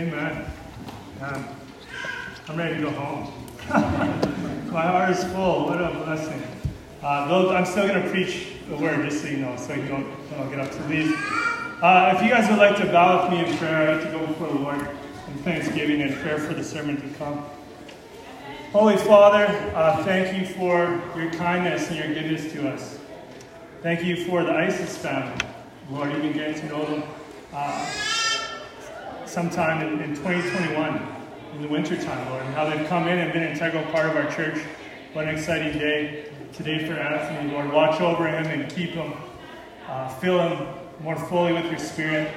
Amen. Um, I'm ready to go home. My heart is full. What a blessing. Uh, though I'm still going to preach the word, just so you know, so you don't, get up to leave. Uh, if you guys would like to bow with me in prayer, I'd like to go before the Lord in thanksgiving and prayer for the sermon to come. Holy Father, uh, thank you for your kindness and your goodness to us. Thank you for the ISIS family. Lord, even getting to know them uh, sometime in, in 2021 in the wintertime, Lord, and how they've come in and been an integral part of our church. What an exciting day today for Anthony, Lord. Watch over him and keep him, uh, fill him more fully with your spirit.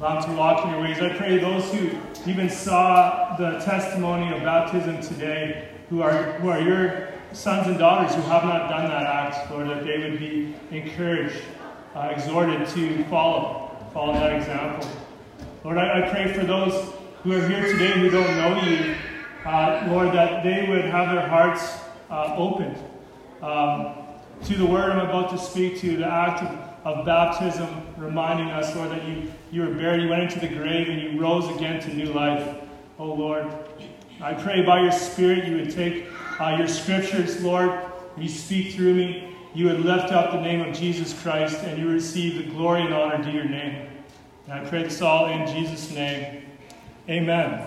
Allow him to walk in your ways. I pray those who even saw the testimony of baptism today, who are, who are your sons and daughters who have not done that act, Lord, that they would be encouraged, uh, exhorted to follow, follow that example. Lord, I, I, pray for those who are here today who don't know you, uh, Lord, that they would have their hearts uh, opened um, to the word I'm about to speak to, the act of, of baptism, reminding us, Lord, that you, you were buried, you went into the grave, and you rose again to new life. Oh, Lord, I pray by your Spirit you would take uh, your scriptures, Lord, and you speak through me. You would lift up the name of Jesus Christ, and you receive the glory and honor to your name. And I pray this all in Jesus' name. Amen.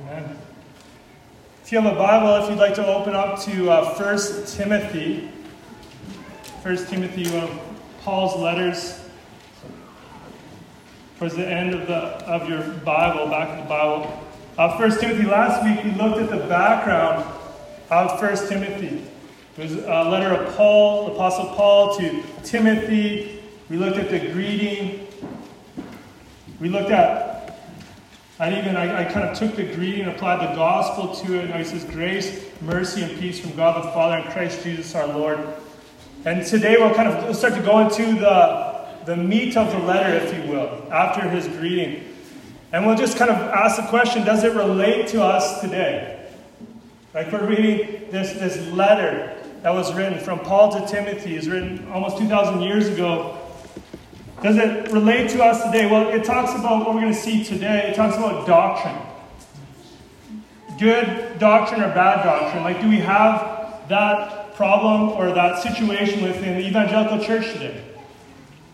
Amen. If you have a Bible, if you'd like to open up to uh, 1 Timothy, 1 Timothy, one of Paul's letters, towards the end of, the, of your Bible, back of the Bible. Uh, 1 Timothy, last week we looked at the background of 1 Timothy. It was a letter of Paul, Apostle Paul, to Timothy. We looked at the greeting. We looked at, and even I, I kind of took the greeting, applied the gospel to it. And it says, Grace, mercy, and peace from God the Father and Christ Jesus our Lord. And today we'll kind of start to go into the, the meat of the letter, if you will, after his greeting. And we'll just kind of ask the question does it relate to us today? Like we're reading this, this letter that was written from Paul to Timothy, is written almost 2,000 years ago. Does it relate to us today? Well, it talks about what we're going to see today. It talks about doctrine. Good doctrine or bad doctrine? Like, do we have that problem or that situation within the evangelical church today?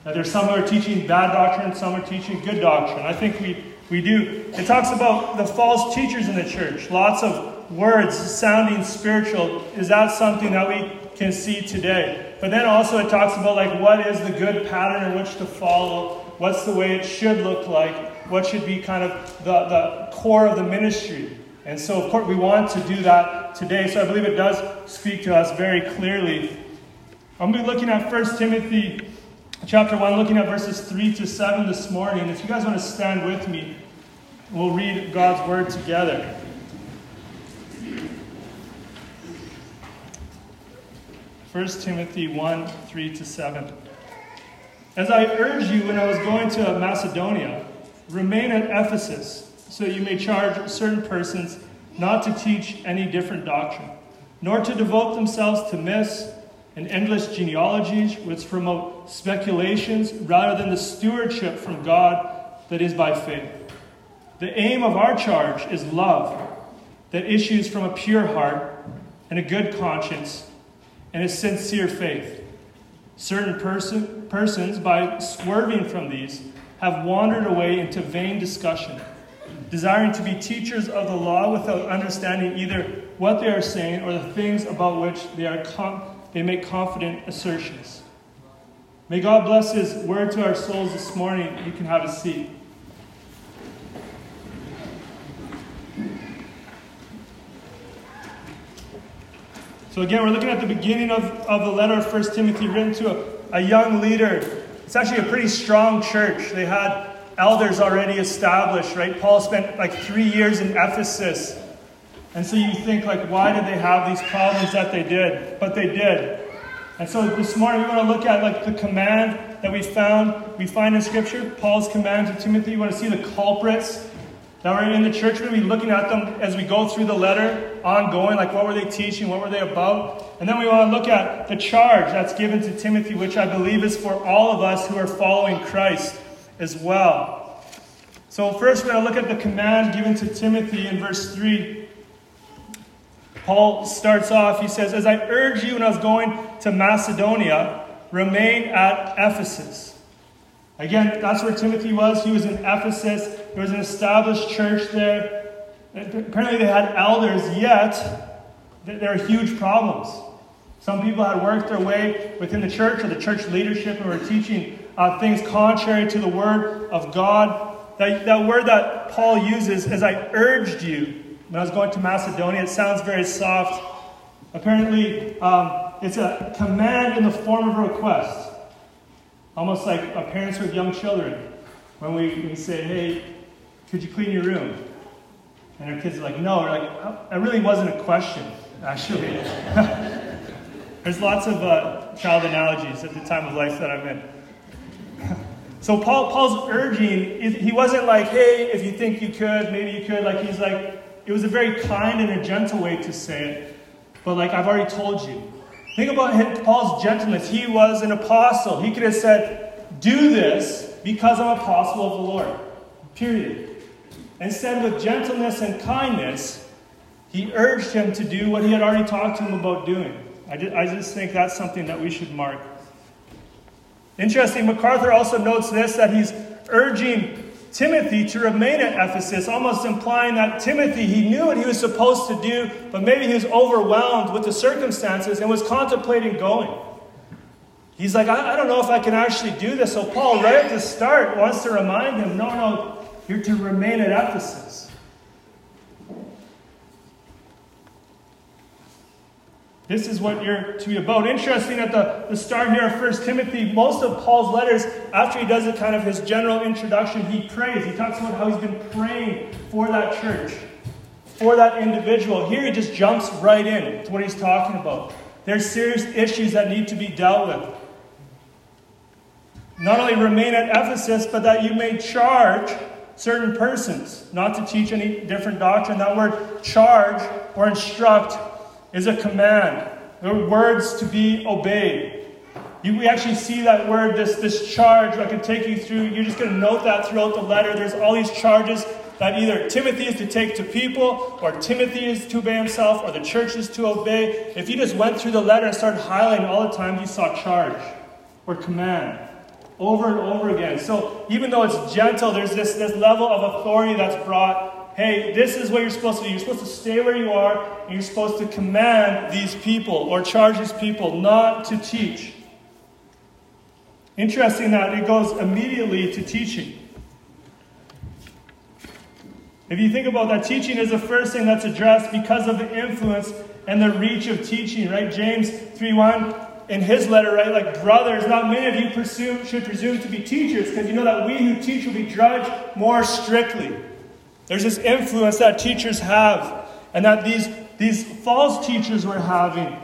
That there's some who are teaching bad doctrine, some are teaching good doctrine. I think we we do. It talks about the false teachers in the church. Lots of words sounding spiritual. Is that something that we can see today? But then also it talks about like what is the good pattern in which to follow? What's the way it should look like? What should be kind of the, the core of the ministry? And so, of course, we want to do that today. So I believe it does speak to us very clearly. I'm going to be looking at 1 Timothy chapter 1, looking at verses 3 to 7 this morning. If you guys want to stand with me, we'll read God's word together. First Timothy 1 3 to 7. As I urged you when I was going to Macedonia, remain at Ephesus, so you may charge certain persons not to teach any different doctrine, nor to devote themselves to myths and endless genealogies which promote speculations rather than the stewardship from God that is by faith. The aim of our charge is love that issues from a pure heart and a good conscience and a sincere faith. Certain person, persons, by swerving from these, have wandered away into vain discussion, desiring to be teachers of the law without understanding either what they are saying or the things about which they are com- they make confident assertions. May God bless His word to our souls this morning. You can have a seat. So, again, we're looking at the beginning of, of the letter of 1 Timothy written to a, a young leader. It's actually a pretty strong church. They had elders already established, right? Paul spent like three years in Ephesus. And so you think, like, why did they have these problems that they did? But they did. And so this morning we want to look at like the command that we found, we find in Scripture, Paul's command to Timothy. You want to see the culprits that were in the church. We're going to be looking at them as we go through the letter, ongoing, like what were they teaching, what were they about. And then we want to look at the charge that's given to Timothy, which I believe is for all of us who are following Christ as well. So, first, we're going to look at the command given to Timothy in verse 3. Paul starts off, he says, As I urged you when I was going to Macedonia, remain at Ephesus. Again, that's where Timothy was. He was in Ephesus. There was an established church there. Apparently, they had elders, yet there are huge problems. Some people had worked their way within the church or the church leadership and were teaching uh, things contrary to the word of God. That, that word that Paul uses, as I urged you when I was going to Macedonia, it sounds very soft. Apparently, um, it's a command in the form of a request. Almost like parents with young children. When we, we say, hey, could you clean your room? And our kids are like, no. We're like, oh, that really wasn't a question, actually. There's lots of uh, child analogies at the time of life that I'm in. so Paul, Paul's urging, he wasn't like, hey, if you think you could, maybe you could. Like he's like, it was a very kind and a gentle way to say it. But like I've already told you. Think about Paul's gentleness. He was an apostle. He could have said, do this because I'm apostle of the Lord. Period. Instead, with gentleness and kindness, he urged him to do what he had already talked to him about doing. I I just think that's something that we should mark. Interesting, MacArthur also notes this that he's urging Timothy to remain at Ephesus, almost implying that Timothy, he knew what he was supposed to do, but maybe he was overwhelmed with the circumstances and was contemplating going. He's like, I, I don't know if I can actually do this. So, Paul, right at the start, wants to remind him no, no, you're to remain at Ephesus. This is what you're to be about. Interesting at the, the start here of 1 Timothy, most of Paul's letters, after he does a kind of his general introduction, he prays. He talks about how he's been praying for that church, for that individual. Here he just jumps right in to what he's talking about. There's serious issues that need to be dealt with. Not only remain at Ephesus, but that you may charge certain persons not to teach any different doctrine. That word charge or instruct is a command. There are words to be obeyed. You, we actually see that word, this, this charge. I can take you through. You're just going to note that throughout the letter. There's all these charges that either Timothy is to take to people, or Timothy is to obey himself, or the church is to obey. If you just went through the letter and started highlighting all the time, you saw charge or command over and over again. So even though it's gentle, there's this, this level of authority that's brought hey, this is what you're supposed to do. You're supposed to stay where you are, and you're supposed to command these people or charge these people not to teach. Interesting that it goes immediately to teaching. If you think about that, teaching is the first thing that's addressed because of the influence and the reach of teaching, right? James 3:1 in his letter, right? Like brothers, not many of you presume, should presume to be teachers, because you know that we who teach will be judged more strictly. There's this influence that teachers have, and that these, these false teachers were having.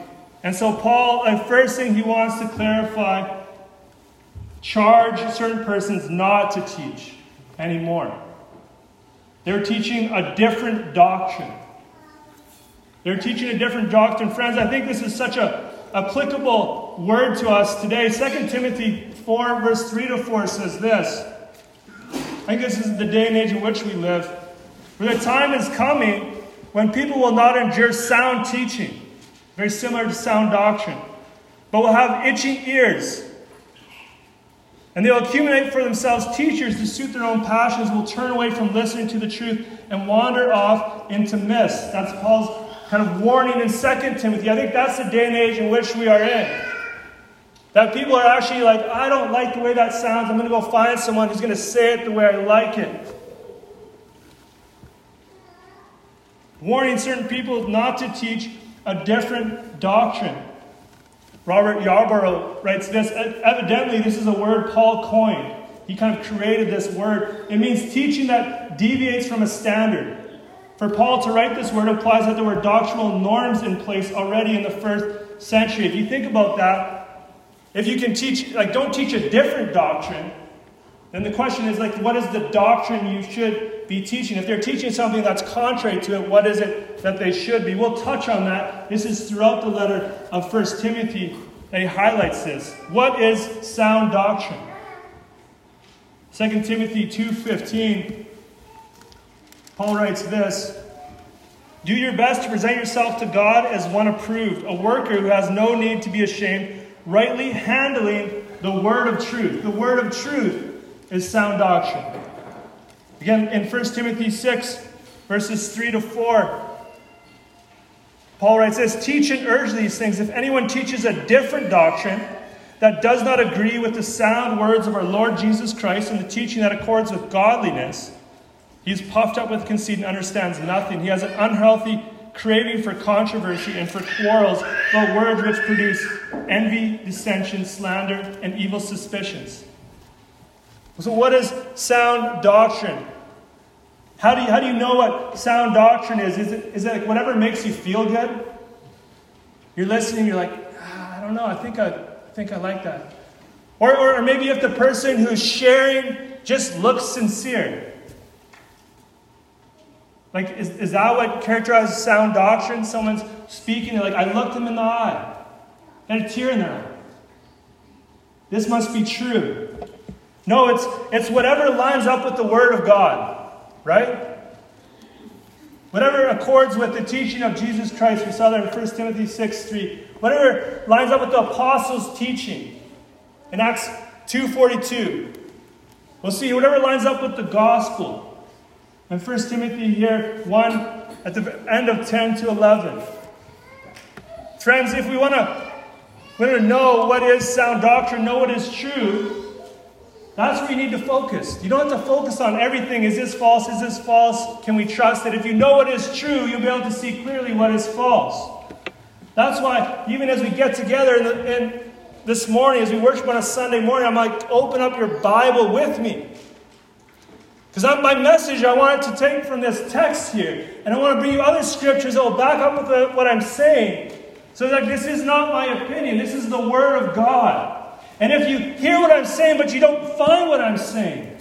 And so, Paul, the first thing he wants to clarify charge certain persons not to teach anymore. They're teaching a different doctrine. They're teaching a different doctrine. Friends, I think this is such a applicable word to us today. 2 Timothy 4, verse 3 to 4 says this. I think this is the day and age in which we live. For the time is coming when people will not endure sound teaching, very similar to sound doctrine, but will have itching ears. And they'll accumulate for themselves teachers to suit their own passions, will turn away from listening to the truth and wander off into myths. That's Paul's kind of warning in 2 Timothy. I think that's the day and age in which we are in. That people are actually like, I don't like the way that sounds. I'm going to go find someone who's going to say it the way I like it. Warning certain people not to teach a different doctrine. Robert Yarbrough writes this Evidently, this is a word Paul coined. He kind of created this word. It means teaching that deviates from a standard. For Paul to write this word implies that there were doctrinal norms in place already in the first century. If you think about that, if you can teach, like, don't teach a different doctrine, then the question is, like, what is the doctrine you should be teaching? If they're teaching something that's contrary to it, what is it that they should be? We'll touch on that. This is throughout the letter of 1 Timothy that he highlights this. What is sound doctrine? 2 Timothy 2.15 Paul writes this Do your best to present yourself to God as one approved, a worker who has no need to be ashamed, rightly handling the word of truth. The word of truth is sound doctrine. Again, in 1 Timothy 6, verses 3 to 4, Paul writes this Teach and urge these things. If anyone teaches a different doctrine that does not agree with the sound words of our Lord Jesus Christ and the teaching that accords with godliness, he is puffed up with conceit and understands nothing. He has an unhealthy craving for controversy and for quarrels about words which produce envy, dissension, slander, and evil suspicions. So, what is sound doctrine? How do you, how do you know what sound doctrine is? Is it, is it like whatever makes you feel good? You're listening, you're like, ah, I don't know, I think I, I think I like that. Or, or, or maybe if the person who's sharing just looks sincere. Like, is, is that what characterizes sound doctrine? Someone's speaking, like, I looked them in the eye, and a tear in their eye. This must be true. No, it's, it's whatever lines up with the Word of God, right? Whatever accords with the teaching of Jesus Christ. We saw that in 1 Timothy 6 3. Whatever lines up with the apostles' teaching in Acts 2.42. We'll see whatever lines up with the gospel. In 1 Timothy here, 1 at the end of 10 to 11. Friends, if we want to, want to know what is sound doctrine, know what is true, that's where you need to focus. You don't have to focus on everything. Is this false? Is this false? Can we trust that If you know what is true, you'll be able to see clearly what is false. That's why, even as we get together in, the, in this morning, as we worship on a Sunday morning, I'm like, open up your Bible with me. Because my message I wanted to take from this text here, and I want to bring you other scriptures that will back up with the, what I'm saying. So, like, this is not my opinion, this is the Word of God. And if you hear what I'm saying, but you don't find what I'm saying,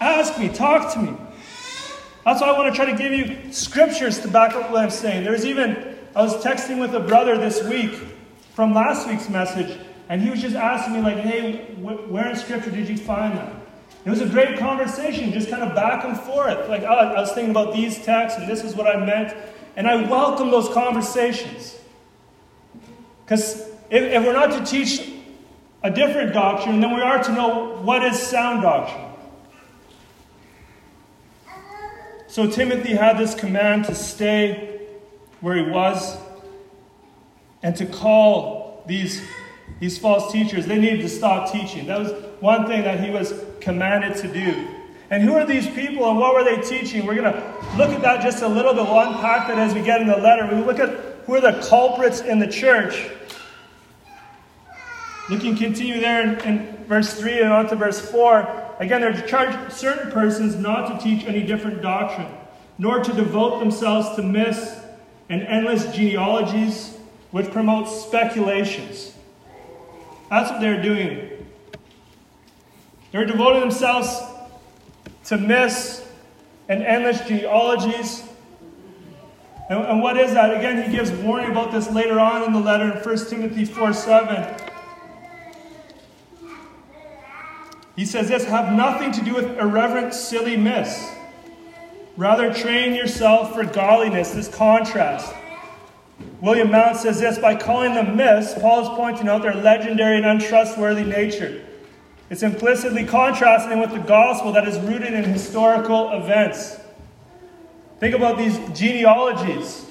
ask me, talk to me. That's why I want to try to give you scriptures to back up what I'm saying. There's even, I was texting with a brother this week from last week's message, and he was just asking me, like, hey, where in scripture did you find that? It was a great conversation, just kind of back and forth. Like, oh, I was thinking about these texts, and this is what I meant. And I welcome those conversations. Because if, if we're not to teach a different doctrine, then we are to know what is sound doctrine. So Timothy had this command to stay where he was and to call these, these false teachers. They needed to stop teaching. That was one thing that he was commanded to do. And who are these people and what were they teaching? We're going to look at that just a little bit. We'll unpack that as we get in the letter. We look at who are the culprits in the church. Looking, continue there in, in verse 3 and on to verse 4. Again, they're to charge certain persons not to teach any different doctrine, nor to devote themselves to myths and endless genealogies which promote speculations. That's what they're doing. They're devoting themselves to myths and endless genealogies. And, and, what is that? Again, he gives warning about this later on in the letter in 1 Timothy 4 7. He says this have nothing to do with irreverent, silly myths. Rather, train yourself for godliness, this contrast. William Mounce says this by calling them myths, Paul is pointing out their legendary and untrustworthy nature. It's implicitly contrasting with the gospel that is rooted in historical events. Think about these genealogies.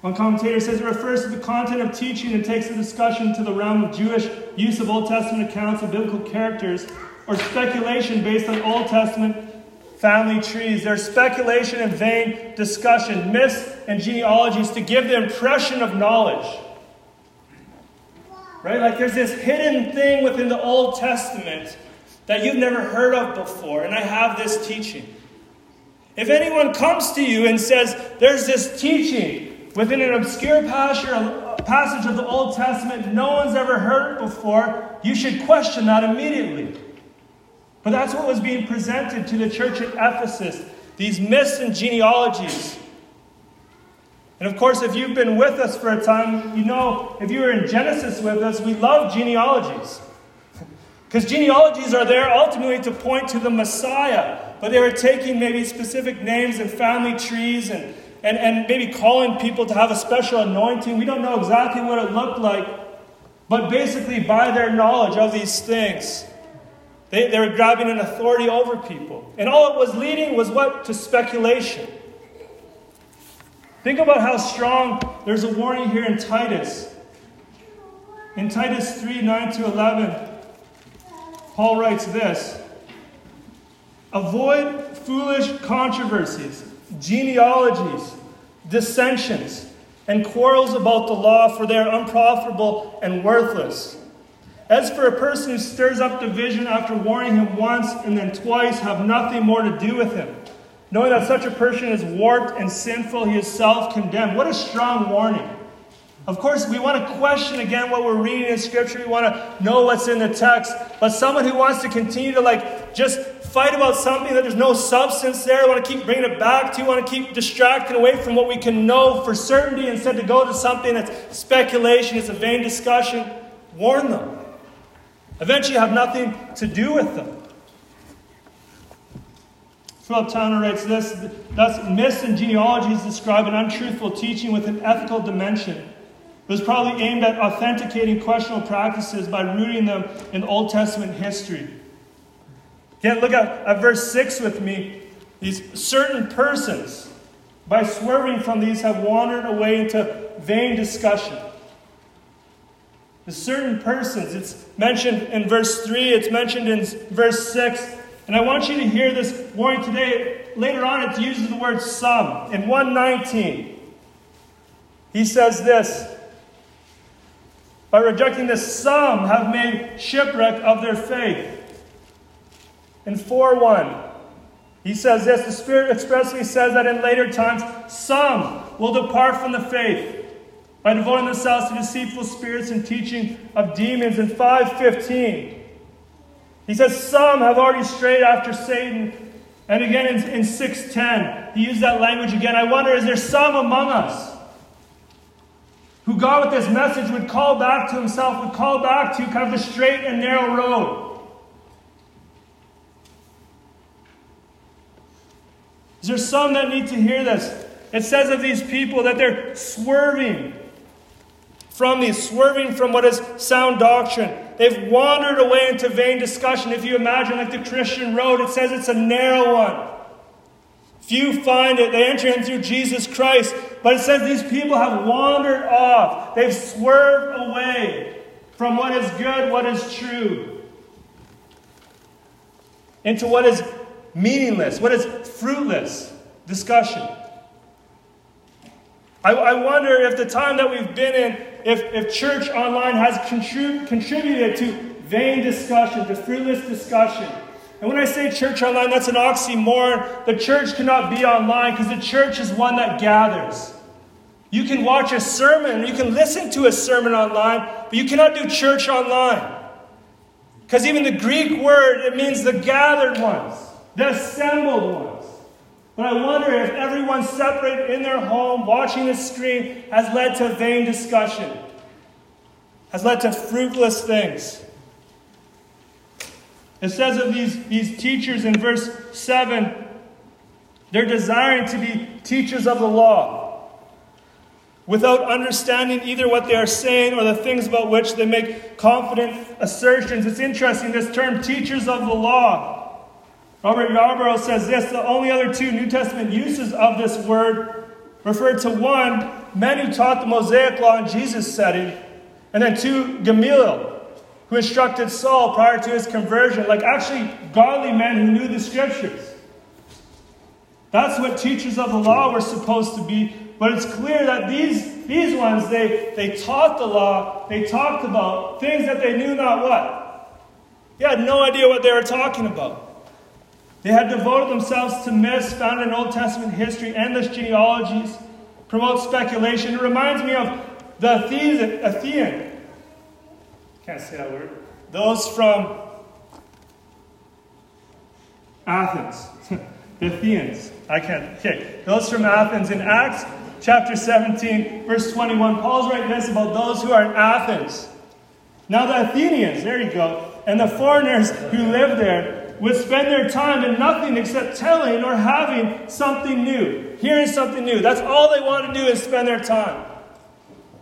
One commentator says it refers to the content of teaching and takes the discussion to the realm of Jewish use of Old Testament accounts of biblical characters or speculation based on Old Testament family trees. There's speculation and vain discussion, myths and genealogies to give the impression of knowledge. Right? Like there's this hidden thing within the Old Testament that you've never heard of before, and I have this teaching. If anyone comes to you and says, There's this teaching within an obscure passage of the Old Testament no one's ever heard it before, you should question that immediately. But that's what was being presented to the church at Ephesus these myths and genealogies and of course, if you've been with us for a time, you know, if you were in Genesis with us, we love genealogies. Because genealogies are there ultimately to point to the Messiah, but they were taking maybe specific names and family trees and, and, and maybe calling people to have a special anointing. We don't know exactly what it looked like, but basically, by their knowledge of these things, they, they were grabbing an authority over people. And all it was leading was what? To speculation. Think about how strong there's a warning here in Titus. In Titus 3 9 to 11, Paul writes this Avoid foolish controversies, genealogies, dissensions, and quarrels about the law, for they are unprofitable and worthless. As for a person who stirs up division after warning him once and then twice, have nothing more to do with him. Knowing that such a person is warped and sinful, he is self condemned. What a strong warning. Of course, we want to question again what we're reading in Scripture. We want to know what's in the text. But someone who wants to continue to like just fight about something that there's no substance there, want to keep bringing it back to, want to keep distracting away from what we can know for certainty instead to go to something that's speculation, it's a vain discussion, warn them. Eventually, you have nothing to do with them. Philip Towner writes this Thus, myths and genealogies describe an untruthful teaching with an ethical dimension. It was probably aimed at authenticating questionable practices by rooting them in Old Testament history. Again, look at, at verse 6 with me. These certain persons, by swerving from these, have wandered away into vain discussion. The certain persons, it's mentioned in verse 3, it's mentioned in verse 6. And I want you to hear this warning today. Later on, it uses the word some. In 119, he says this By rejecting this, some have made shipwreck of their faith. In 4 1, he says this The Spirit expressly says that in later times, some will depart from the faith by devoting themselves to deceitful spirits and teaching of demons. In 515, he says, Some have already strayed after Satan. And again in, in 610, he used that language again. I wonder, is there some among us who God with this message would call back to himself, would call back to kind of the straight and narrow road? There some that need to hear this? It says of these people that they're swerving from these, swerving from what is sound doctrine. They've wandered away into vain discussion. If you imagine like the Christian road, it says it's a narrow one. Few find it. They enter in through Jesus Christ. But it says these people have wandered off. They've swerved away from what is good, what is true, into what is meaningless, what is fruitless discussion. I, I wonder if the time that we've been in if, if church online has contrib- contributed to vain discussion, to fruitless discussion. And when I say church online, that's an oxymoron. The church cannot be online because the church is one that gathers. You can watch a sermon, you can listen to a sermon online, but you cannot do church online. Because even the Greek word, it means the gathered ones, the assembled ones. But I wonder if everyone separate in their home watching the screen has led to vain discussion, has led to fruitless things. It says of these, these teachers in verse 7 they're desiring to be teachers of the law without understanding either what they are saying or the things about which they make confident assertions. It's interesting, this term, teachers of the law. Robert Yarbrough says this the only other two New Testament uses of this word refer to one, men who taught the Mosaic law in Jesus' setting, and then two, Gamaliel, who instructed Saul prior to his conversion, like actually godly men who knew the scriptures. That's what teachers of the law were supposed to be. But it's clear that these, these ones, they, they taught the law, they talked about things that they knew not what. They had no idea what they were talking about. They had devoted themselves to myths found in Old Testament history, endless genealogies, promote speculation. It reminds me of the Athenian, Athenian can't say that word, those from Athens, the Athenians. I can't, okay, those from Athens in Acts chapter 17, verse 21. Paul's writing this about those who are in Athens. Now, the Athenians, there you go, And the foreigners who live there would spend their time in nothing except telling or having something new, hearing something new. That's all they want to do is spend their time.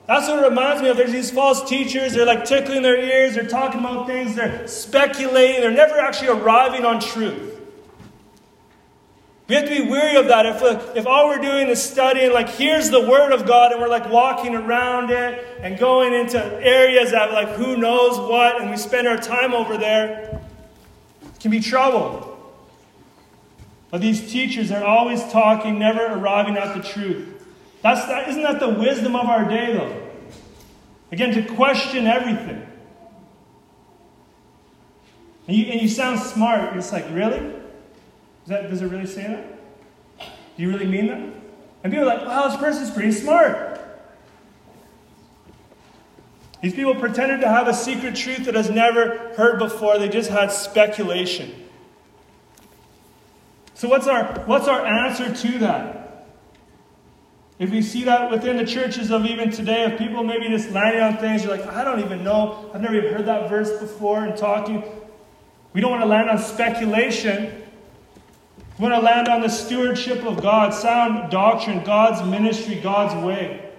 That's what it reminds me of. There's these false teachers, they're like tickling their ears, they're talking about things, they're speculating, they're never actually arriving on truth. We have to be weary of that. If, uh, if all we're doing is studying, like, here's the Word of God, and we're like walking around it and going into areas that, like, who knows what, and we spend our time over there, can be trouble. But these teachers are always talking, never arriving at the truth. That's, that, isn't that the wisdom of our day, though? Again, to question everything. And you, and you sound smart. It's like, really? That, does it really say that? Do you really mean that? And people are like, wow, this person's pretty smart. These people pretended to have a secret truth that has never heard before. They just had speculation. So what's our what's our answer to that? If we see that within the churches of even today, of people maybe just landing on things, you're like, I don't even know. I've never even heard that verse before and talking. We don't want to land on speculation. We want to land on the stewardship of God, sound doctrine, God's ministry, God's way.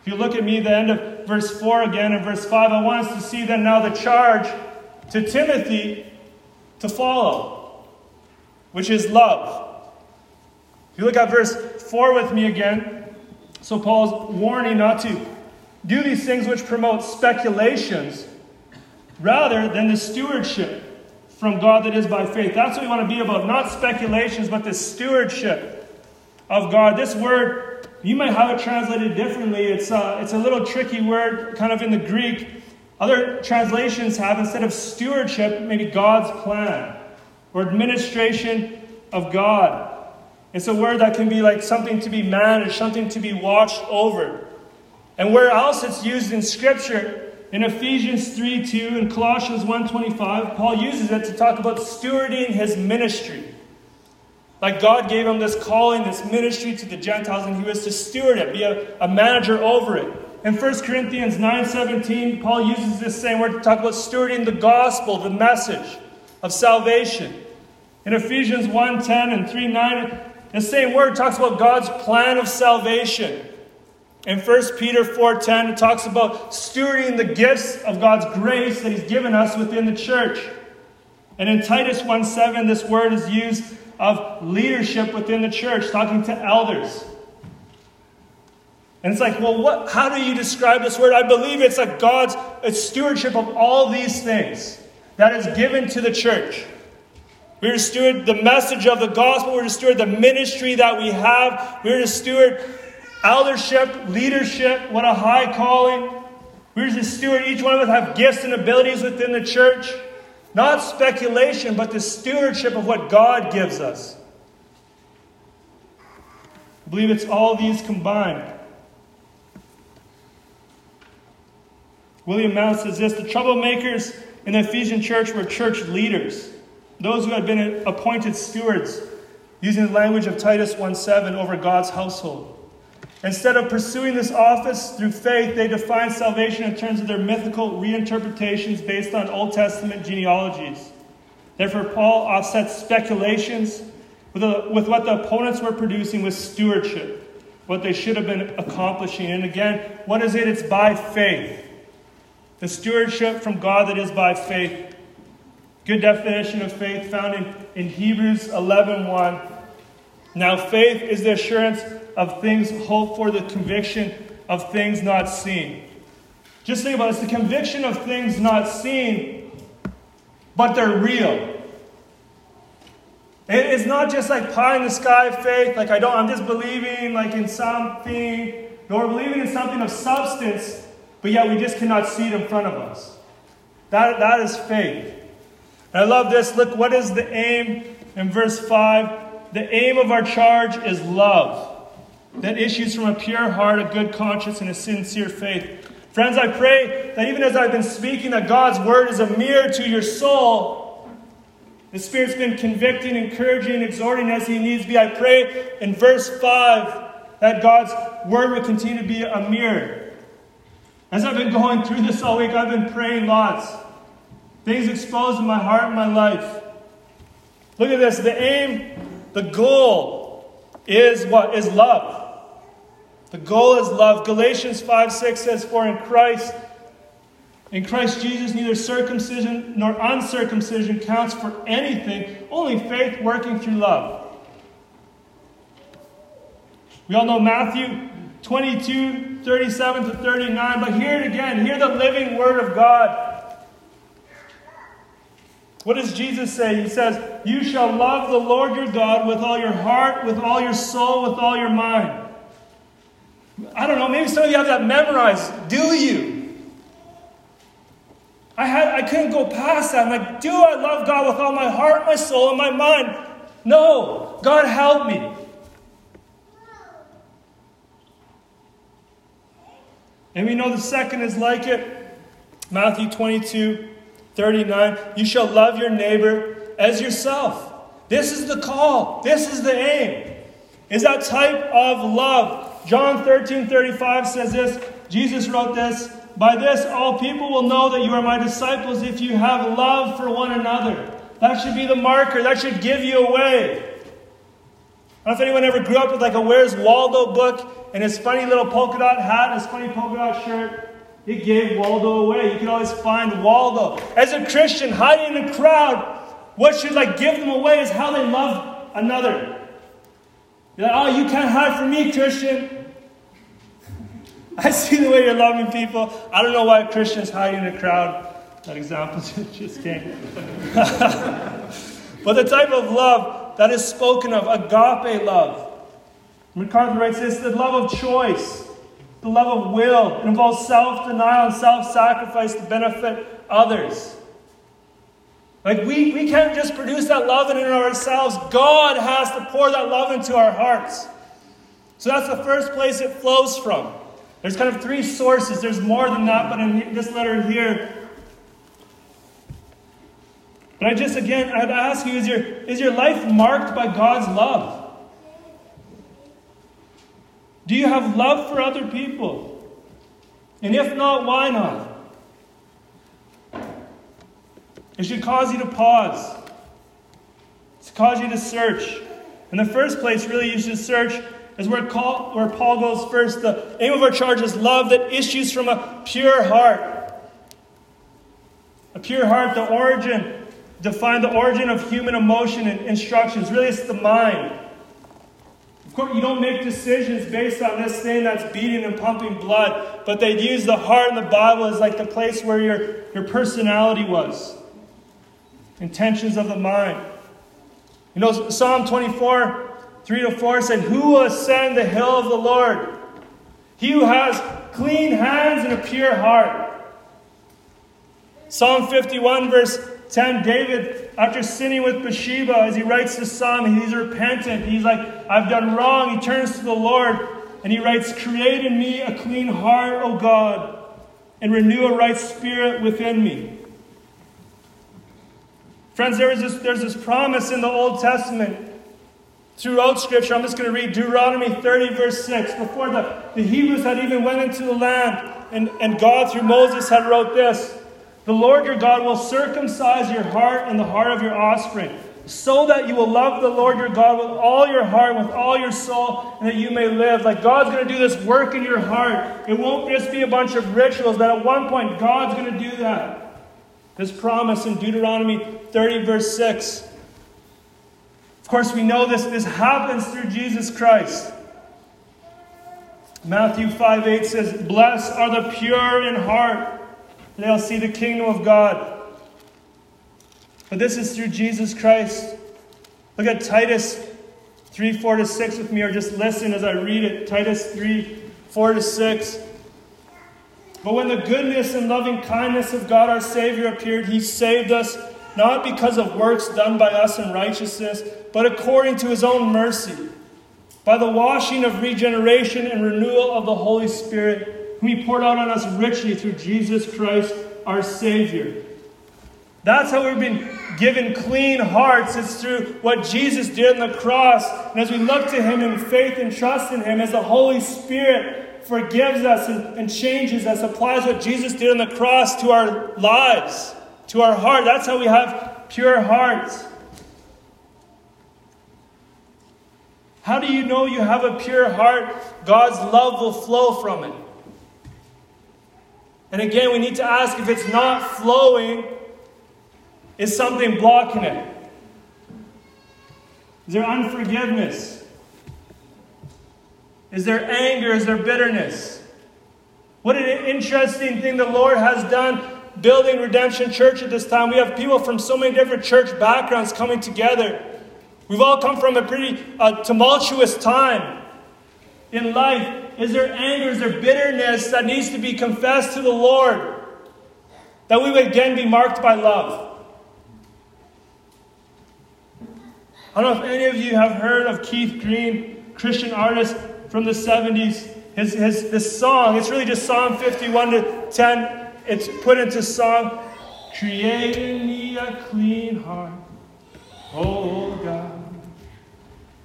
If you look at me, the end of verse 4 again and verse 5, I want us to see then now the charge to Timothy to follow, which is love. If you look at verse 4 with me again, so Paul's warning not to do these things which promote speculations rather than the stewardship from God that is by faith. That's what we want to be about, not speculations, but the stewardship of God. This word, you might have it translated differently. It's a, it's a little tricky word, kind of in the Greek. Other translations have, instead of stewardship, maybe God's plan or administration of God. It's a word that can be like something to be managed, something to be watched over. And where else it's used in Scripture, in Ephesians 3 2 and Colossians 1.25, Paul uses it to talk about stewarding his ministry. Like God gave him this calling, this ministry to the Gentiles, and he was to steward it, be a, a manager over it. In 1 Corinthians 9.17, Paul uses this same word to talk about stewarding the gospel, the message of salvation. In Ephesians 1.10 and 3.9, the same word talks about God's plan of salvation. In 1 Peter 4:10 it talks about stewarding the gifts of God's grace that he's given us within the church. And in Titus 1:7 this word is used of leadership within the church, talking to elders. And it's like, well, what, how do you describe this word? I believe it's like God's it's stewardship of all these things that is given to the church. We're to steward the message of the gospel. We're to steward the ministry that we have. We're to steward eldership, leadership, what a high calling. We're to steward, each one of us have gifts and abilities within the church. Not speculation, but the stewardship of what God gives us. I believe it's all these combined. William Mounce says this the troublemakers in the Ephesian church were church leaders, those who had been appointed stewards, using the language of Titus 1 7 over God's household. Instead of pursuing this office through faith, they define salvation in terms of their mythical reinterpretations based on Old Testament genealogies. Therefore, Paul offsets speculations with, a, with what the opponents were producing with stewardship, what they should have been accomplishing. And again, what is it? It's by faith. The stewardship from God that is by faith. Good definition of faith found in, in Hebrews 11 1. Now, faith is the assurance of things hoped for, the conviction of things not seen. Just think about it. It's the conviction of things not seen, but they're real. It's not just like pie in the sky faith, like I don't, I'm just believing like in something, nor believing in something of substance, but yet we just cannot see it in front of us. That, that is faith. And I love this. Look, what is the aim in verse 5? The aim of our charge is love that issues from a pure heart, a good conscience, and a sincere faith. Friends, I pray that even as I've been speaking, that God's word is a mirror to your soul. The Spirit's been convicting, encouraging, exhorting as He needs be. I pray in verse 5 that God's word would continue to be a mirror. As I've been going through this all week, I've been praying lots. things exposed in my heart and my life. Look at this. The aim, the goal is what? Is love. The goal is love. Galatians 5 6 says, For in Christ, in Christ Jesus, neither circumcision nor uncircumcision counts for anything, only faith working through love. We all know Matthew 22, 37 to 39, but hear it again. Hear the living word of God. What does Jesus say? He says, You shall love the Lord your God with all your heart, with all your soul, with all your mind. I don't know, maybe some of you have that memorized. Do you? I, had, I couldn't go past that. I'm like, do I love God with all my heart, my soul, and my mind? No. God help me. And we know the second is like it. Matthew 22, 39. You shall love your neighbor as yourself. This is the call. This is the aim. Is that type of love. John 13, 35 says this. Jesus wrote this. By this, all people will know that you are my disciples if you have love for one another. That should be the marker. That should give you away. I don't know if anyone ever grew up with like a Where's Waldo book and his funny little polka dot hat and his funny polka dot shirt. It gave Waldo away. You can always find Waldo. As a Christian, hiding in a crowd, what should like give them away is how they love another. You're like, oh, you can't hide from me, Christian. I see the way you're loving people. I don't know why Christians hide in a crowd. That example just came. but the type of love that is spoken of, agape love. MacArthur writes this the love of choice, the love of will. It involves self denial and self sacrifice to benefit others. Like, we, we can't just produce that love in ourselves. God has to pour that love into our hearts. So that's the first place it flows from. There's kind of three sources. There's more than that, but in this letter here. But I just, again, I'd ask you is your, is your life marked by God's love? Do you have love for other people? And if not, why not? It should cause you to pause. It should cause you to search. In the first place, really, you should search is where, call, where Paul goes first. The aim of our charge is love that issues from a pure heart. A pure heart, the origin, define the origin of human emotion and instructions. Really, it's the mind. Of course, you don't make decisions based on this thing that's beating and pumping blood, but they'd use the heart in the Bible as like the place where your, your personality was. Intentions of the mind. You know, Psalm 24 3 to 4 said, Who will ascend the hill of the Lord? He who has clean hands and a pure heart. Psalm 51, verse 10, David, after sinning with Bathsheba, as he writes the psalm, he's repentant. He's like, I've done wrong. He turns to the Lord and he writes, Create in me a clean heart, O God, and renew a right spirit within me. Friends, there is this, there's this promise in the Old Testament throughout Scripture. I'm just going to read Deuteronomy 30, verse 6. Before the, the Hebrews had even went into the land, and, and God, through Moses, had wrote this The Lord your God will circumcise your heart and the heart of your offspring, so that you will love the Lord your God with all your heart, with all your soul, and that you may live. Like God's going to do this work in your heart. It won't just be a bunch of rituals, but at one point, God's going to do that. This promise in Deuteronomy 30, verse 6 Of course, we know this, this happens through Jesus Christ. Matthew 5 8 says, Blessed are the pure in heart, they'll see the kingdom of God. But this is through Jesus Christ. Look at Titus 3 4 to 6 with me, or just listen as I read it. Titus 3 4 to 6. But when the goodness and loving kindness of God our Savior appeared, He saved us not because of works done by us in righteousness, but according to his own mercy, by the washing of regeneration and renewal of the Holy Spirit, whom he poured out on us richly through Jesus Christ, our Savior. That's how we've been given clean hearts. It's through what Jesus did on the cross. And as we look to him in faith and trust in him, as the Holy Spirit forgives us and, and changes us, applies what Jesus did on the cross to our lives to our heart. That's how we have pure hearts. How do you know you have a pure heart? God's love will flow from it. And again, we need to ask if it's not flowing, is something blocking it? Is there unforgiveness? Is there anger? Is there bitterness? What an interesting thing the Lord has done building Redemption Church at this time. We have people from so many different church backgrounds coming together. We've all come from a pretty uh, tumultuous time in life. Is there anger? Is there bitterness that needs to be confessed to the Lord? That we would again be marked by love. I don't know if any of you have heard of Keith Green, Christian artist from the 70s. His, his, this song, it's really just Psalm 51 to 10. It's put into song. Create in me a clean heart, oh God,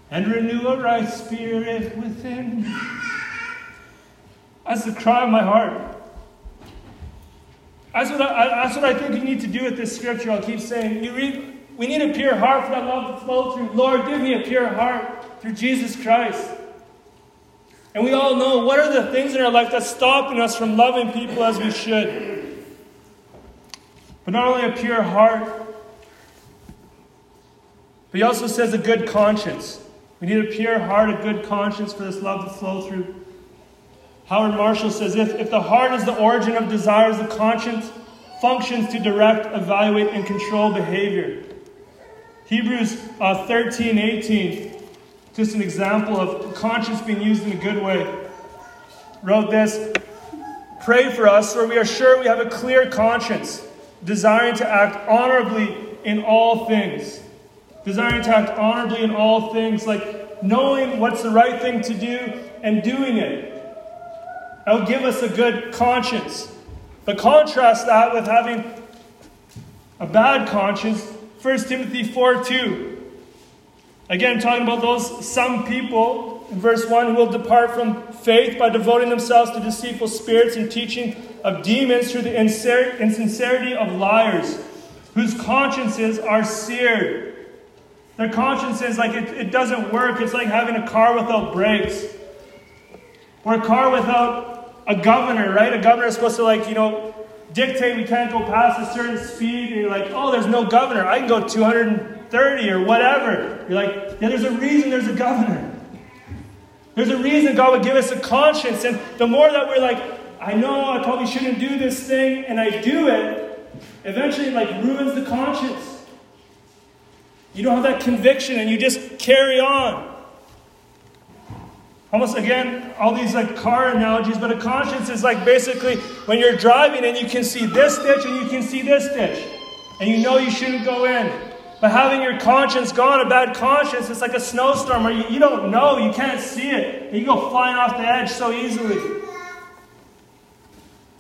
and renew a right spirit within me. That's the cry of my heart. That's what, I, that's what I think you need to do with this scripture. I'll keep saying. You read, we need a pure heart for that love to flow through. Lord, give me a pure heart through Jesus Christ. And we all know what are the things in our life that's stopping us from loving people as we should. But not only a pure heart, but he also says a good conscience. We need a pure heart, a good conscience for this love to flow through. Howard Marshall says if, if the heart is the origin of desires, the conscience functions to direct, evaluate, and control behavior. Hebrews uh, 13 18 just an example of conscience being used in a good way. Wrote this Pray for us, for we are sure we have a clear conscience, desiring to act honorably in all things. Desiring to act honorably in all things, like knowing what's the right thing to do and doing it. That will give us a good conscience. But contrast that with having a bad conscience. 1 Timothy 4 2. Again, talking about those some people in verse 1 who will depart from faith by devoting themselves to deceitful spirits and teaching of demons through the insincerity of liars, whose consciences are seared. Their consciences, like it, it doesn't work. It's like having a car without brakes. Or a car without a governor, right? A governor is supposed to, like, you know, dictate we can't go past a certain speed. And you're like, oh, there's no governor. I can go 200 30 or whatever. You're like, yeah, there's a reason there's a governor. There's a reason God would give us a conscience. And the more that we're like, I know I probably shouldn't do this thing, and I do it, eventually it like ruins the conscience. You don't have that conviction and you just carry on. Almost again, all these like car analogies, but a conscience is like basically when you're driving and you can see this ditch and you can see this ditch. And you know you shouldn't go in. But having your conscience gone, a bad conscience, it's like a snowstorm where you, you don't know, you can't see it, and you go flying off the edge so easily.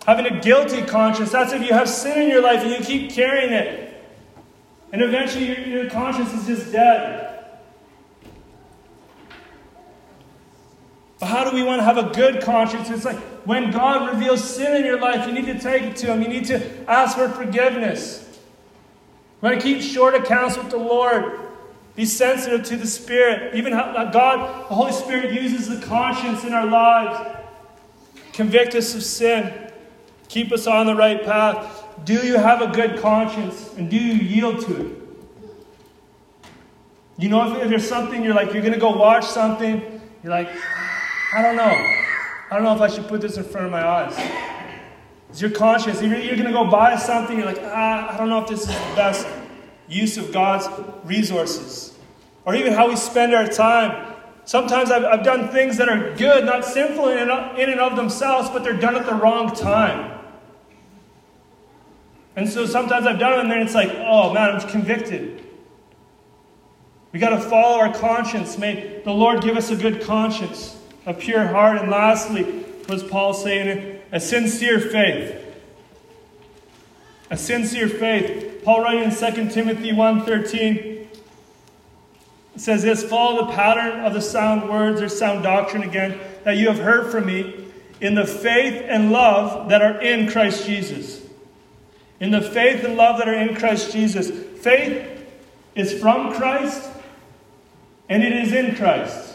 Having a guilty conscience, that's if you have sin in your life and you keep carrying it. And eventually your, your conscience is just dead. But how do we want to have a good conscience? It's like when God reveals sin in your life, you need to take it to Him. You need to ask for forgiveness. Want to keep short accounts with the Lord. Be sensitive to the Spirit. Even how God, the Holy Spirit, uses the conscience in our lives. Convict us of sin. Keep us on the right path. Do you have a good conscience? And do you yield to it? You know, if, if there's something you're like, you're going to go watch something, you're like, I don't know. I don't know if I should put this in front of my eyes. Your conscience. You're, you're going to go buy something, you're like, ah, I don't know if this is the best use of God's resources. Or even how we spend our time. Sometimes I've, I've done things that are good, not sinful in and, in and of themselves, but they're done at the wrong time. And so sometimes I've done it, and then it's like, oh man, I'm convicted. We got to follow our conscience. May the Lord give us a good conscience, a pure heart. And lastly, does Paul say a sincere faith. A sincere faith. Paul writing in 2 Timothy 1.13 says this, Follow the pattern of the sound words or sound doctrine again that you have heard from me in the faith and love that are in Christ Jesus. in the faith and love that are in Christ Jesus. Faith is from Christ and it is in Christ.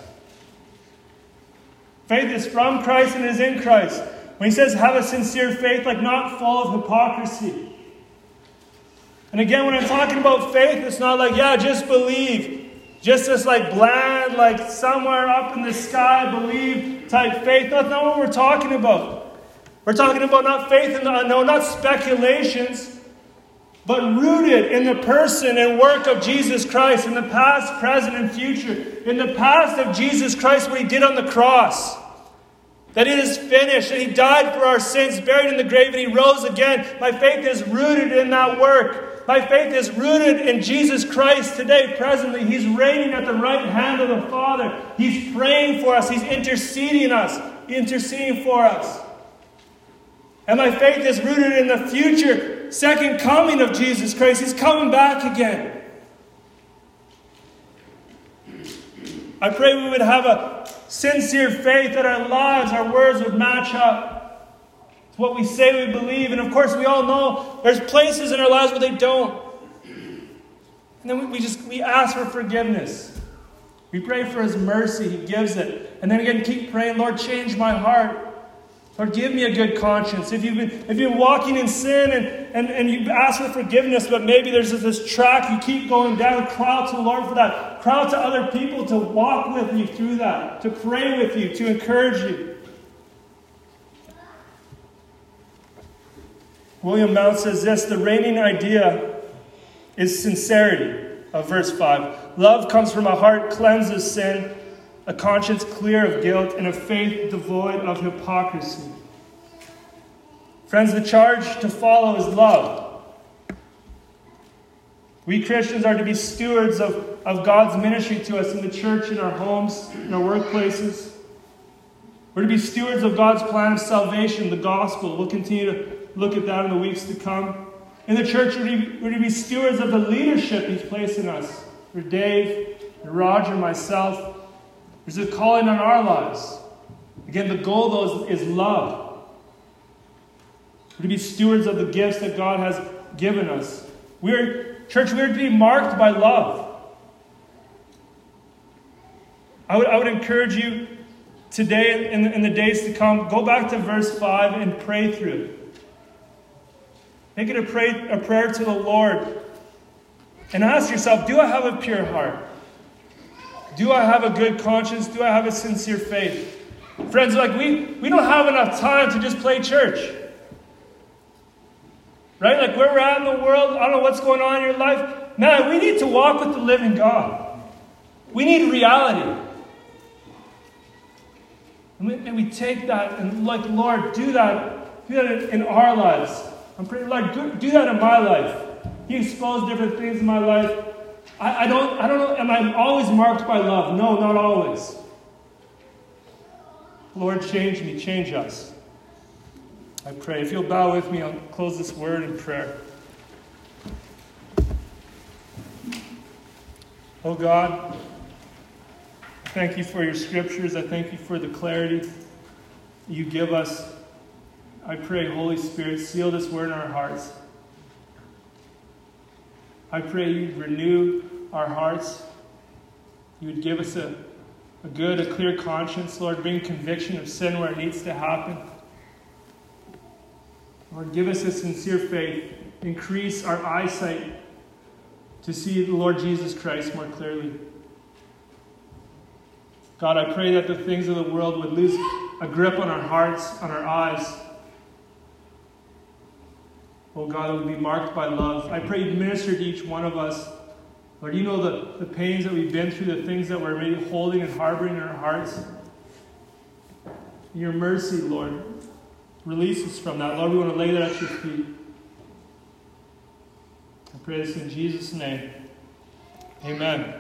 Faith is from Christ and is in Christ. When he says, have a sincere faith, like not full of hypocrisy. And again, when I'm talking about faith, it's not like, yeah, just believe. Just this like bland, like somewhere up in the sky, believe type faith. That's not what we're talking about. We're talking about not faith in the unknown, not speculations, but rooted in the person and work of Jesus Christ in the past, present, and future. In the past of Jesus Christ, what he did on the cross. That it is finished, and he died for our sins, buried in the grave, and he rose again. My faith is rooted in that work. My faith is rooted in Jesus Christ today, presently. He's reigning at the right hand of the Father. He's praying for us, He's interceding us, interceding for us. And my faith is rooted in the future second coming of Jesus Christ. He's coming back again. I pray we would have a sincere faith that our lives, our words would match up to what we say we believe. And of course, we all know there's places in our lives where they don't. And then we just we ask for forgiveness. We pray for his mercy, he gives it. And then again, keep praying, Lord, change my heart. Lord, give me a good conscience. If you've been, if you've been walking in sin and, and, and you ask for forgiveness, but maybe there's this track you keep going down, cry out to the Lord for that. Cry out to other people to walk with you through that, to pray with you, to encourage you. William Mounce says this the reigning idea is sincerity of verse 5. Love comes from a heart cleansed of sin a conscience clear of guilt, and a faith devoid of hypocrisy. Friends, the charge to follow is love. We Christians are to be stewards of, of God's ministry to us in the church, in our homes, in our workplaces. We're to be stewards of God's plan of salvation, the gospel. We'll continue to look at that in the weeks to come. In the church, we're to be, we're to be stewards of the leadership He's placed in us. For Dave, Roger, myself, there's a calling on our lives. Again, the goal, though, is, is love. We're to be stewards of the gifts that God has given us. We're, church, we're to be marked by love. I would, I would encourage you today and in, in the days to come, go back to verse 5 and pray through. Make it a, pray, a prayer to the Lord. And ask yourself, do I have a pure heart? Do I have a good conscience? Do I have a sincere faith? Friends, like we, we don't have enough time to just play church. Right? Like where we're at in the world, I don't know what's going on in your life. Man, we need to walk with the living God. We need reality. And we, and we take that and like, Lord, do that. Do that in our lives. I'm praying, Lord, do that in my life. He exposed different things in my life. I, I, don't, I don't know, am I always marked by love? No, not always. Lord, change me, change us. I pray. If you'll bow with me, I'll close this word in prayer. Oh God, thank you for your scriptures. I thank you for the clarity you give us. I pray, Holy Spirit, seal this word in our hearts. I pray you renew our hearts. You would give us a, a good, a clear conscience, Lord. Bring conviction of sin where it needs to happen. Lord, give us a sincere faith. Increase our eyesight to see the Lord Jesus Christ more clearly. God, I pray that the things of the world would lose a grip on our hearts, on our eyes. Oh God, it would be marked by love. I pray you minister to each one of us. Lord, you know the, the pains that we've been through, the things that we're maybe holding and harboring in our hearts. Your mercy, Lord, release us from that. Lord, we want to lay that at your feet. I pray this in Jesus' name. Amen. Amen.